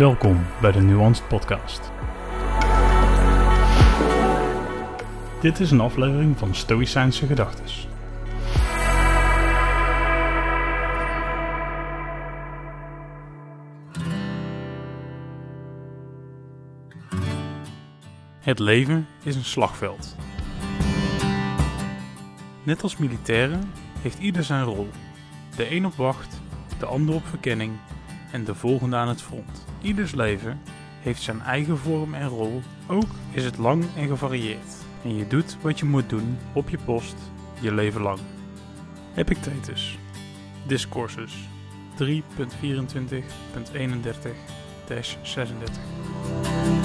Welkom bij de Nuanced Podcast. Dit is een aflevering van Stoïcijnse Gedachtes. Het leven is een slagveld. Net als militairen heeft ieder zijn rol. De een op wacht, de ander op verkenning en de volgende aan het front. Ieders leven heeft zijn eigen vorm en rol, ook is het lang en gevarieerd. En je doet wat je moet doen op je post je leven lang. Epictetus, Discourses 3.24.31-36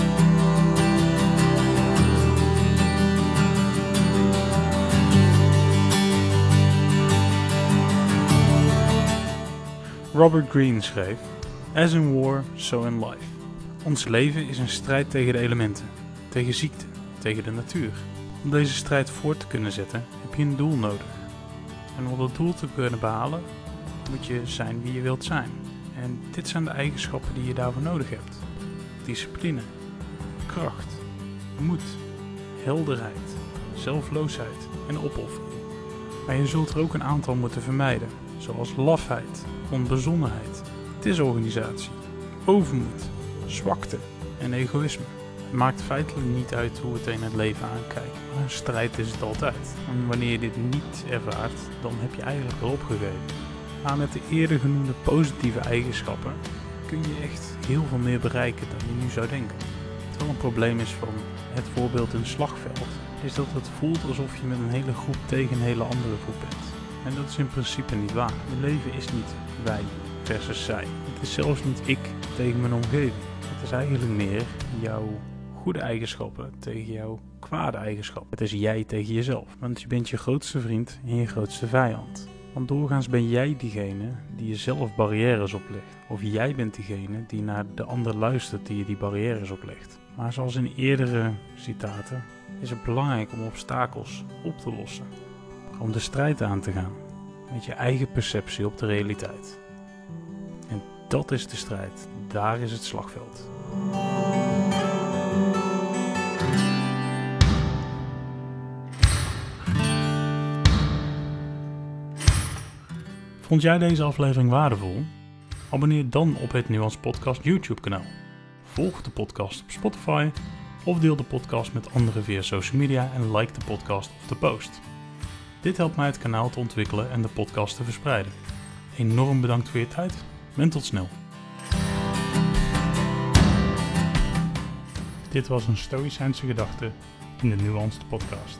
Robert Greene schreef: As in war, so in life. Ons leven is een strijd tegen de elementen, tegen ziekte, tegen de natuur. Om deze strijd voort te kunnen zetten heb je een doel nodig. En om dat doel te kunnen behalen, moet je zijn wie je wilt zijn. En dit zijn de eigenschappen die je daarvoor nodig hebt: discipline, kracht, moed, helderheid, zelfloosheid en opoffering. Maar je zult er ook een aantal moeten vermijden, zoals lafheid, onbezonnenheid, disorganisatie, overmoed, zwakte en egoïsme. Het maakt feitelijk niet uit hoe we tegen het leven aankijken, maar een strijd is het altijd. En wanneer je dit niet ervaart, dan heb je eigenlijk al opgegeven. Maar met de eerder genoemde positieve eigenschappen kun je echt heel veel meer bereiken dan je nu zou denken. Terwijl een probleem is van het voorbeeld een slagveld, is dat het voelt alsof je met een hele groep tegen een hele andere groep bent. En dat is in principe niet waar. Je leven is niet wij versus zij. Het is zelfs niet ik tegen mijn omgeving. Het is eigenlijk meer jouw goede eigenschappen tegen jouw kwade eigenschappen. Het is jij tegen jezelf. Want je bent je grootste vriend en je grootste vijand. Want doorgaans ben jij diegene die jezelf barrières oplegt. Of jij bent diegene die naar de ander luistert die je die barrières oplegt. Maar zoals in eerdere citaten is het belangrijk om obstakels op te lossen. Om de strijd aan te gaan met je eigen perceptie op de realiteit. En dat is de strijd, daar is het slagveld. Vond jij deze aflevering waardevol? Abonneer dan op het Nuance Podcast YouTube kanaal. Volg de podcast op Spotify of deel de podcast met anderen via social media en like de podcast of de post. Dit helpt mij het kanaal te ontwikkelen en de podcast te verspreiden. Enorm bedankt voor je tijd en tot snel. Dit was een Stoïcijnse gedachte in de Nuanced Podcast.